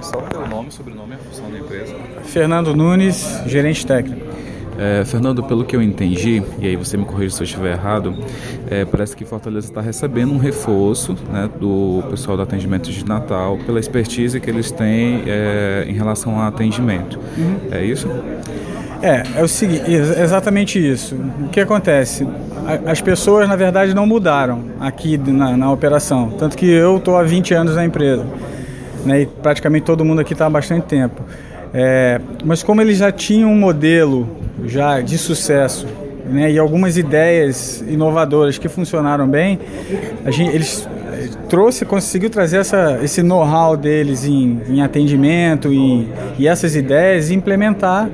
Só o teu nome, sobrenome e a função da empresa. Fernando Nunes, gerente técnico. É, Fernando, pelo que eu entendi, e aí você me corrija se eu estiver errado, é, parece que Fortaleza está recebendo um reforço né, do pessoal do atendimento de Natal pela expertise que eles têm é, em relação ao atendimento. Uhum. É isso? É, é o seguinte, exatamente isso. O que acontece? As pessoas, na verdade, não mudaram aqui na, na operação. Tanto que eu estou há 20 anos na empresa. Né, e praticamente todo mundo aqui está há bastante tempo. É, mas como eles já tinham um modelo já de sucesso né, e algumas ideias inovadoras que funcionaram bem, a gente, eles eh, trouxe, conseguiu trazer essa, esse know-how deles em, em atendimento e, essas ideias e implementar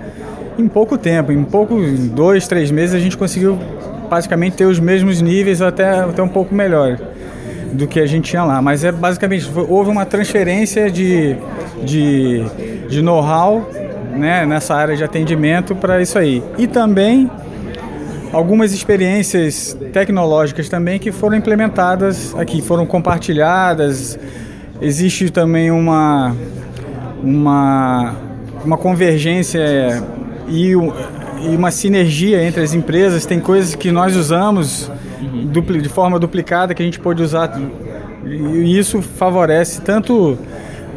em pouco tempo, em pouco, dois, três meses a gente conseguiu praticamente ter os mesmos níveis até, até um pouco melhor do que a gente tinha lá. Mas é basicamente houve uma transferência de, de, de know-how né, nessa área de atendimento para isso aí. E também algumas experiências tecnológicas também que foram implementadas aqui, foram compartilhadas. Existe também uma, uma, uma convergência e, e uma sinergia entre as empresas. Tem coisas que nós usamos dupli, de forma duplicada que a gente pode usar e isso favorece tanto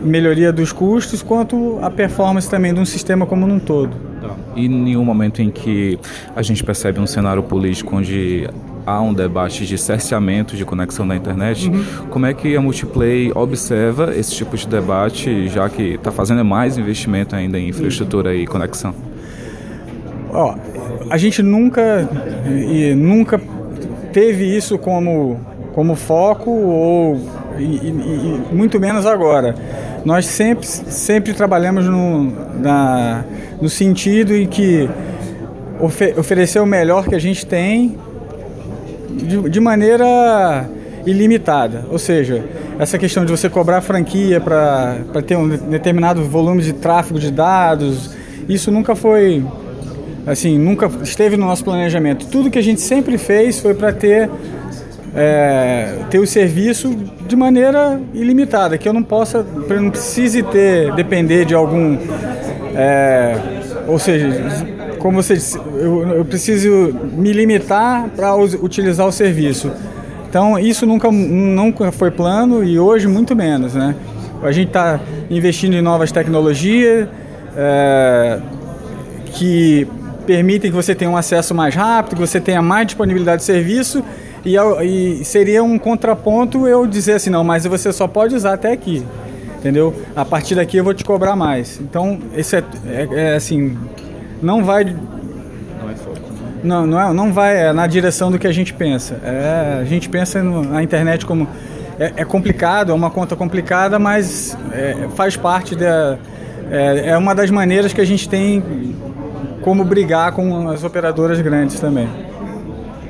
melhoria dos custos quanto a performance também de um sistema como um todo. Tá. E em nenhum momento em que a gente percebe um cenário político onde há um debate de cerceamento de conexão da internet, uhum. como é que a Multiplay observa esse tipo de debate, já que está fazendo mais investimento ainda em infraestrutura uhum. e conexão? Ó, a gente nunca e nunca teve isso como, como foco ou e, e, e muito menos agora. Nós sempre, sempre trabalhamos no, na, no sentido em que ofe, oferecer o melhor que a gente tem de, de maneira ilimitada. Ou seja, essa questão de você cobrar franquia para ter um determinado volume de tráfego de dados, isso nunca foi assim, nunca esteve no nosso planejamento. Tudo que a gente sempre fez foi para ter é, ter o serviço de maneira ilimitada, que eu não possa, eu não precise ter depender de algum, é, ou seja, como você disse, eu, eu preciso me limitar para utilizar o serviço. Então isso nunca, nunca foi plano e hoje muito menos, né? A gente está investindo em novas tecnologias é, que permitem que você tenha um acesso mais rápido, que você tenha mais disponibilidade de serviço e, e seria um contraponto eu dizer assim, não, mas você só pode usar até aqui, entendeu? A partir daqui eu vou te cobrar mais. Então, esse é, é, é assim, não vai não é foco. Não, não, é, não vai é na direção do que a gente pensa. É, a gente pensa no, na internet como é, é, complicado, é uma conta complicada, mas é, faz parte da é, é uma das maneiras que a gente tem como brigar com as operadoras grandes também.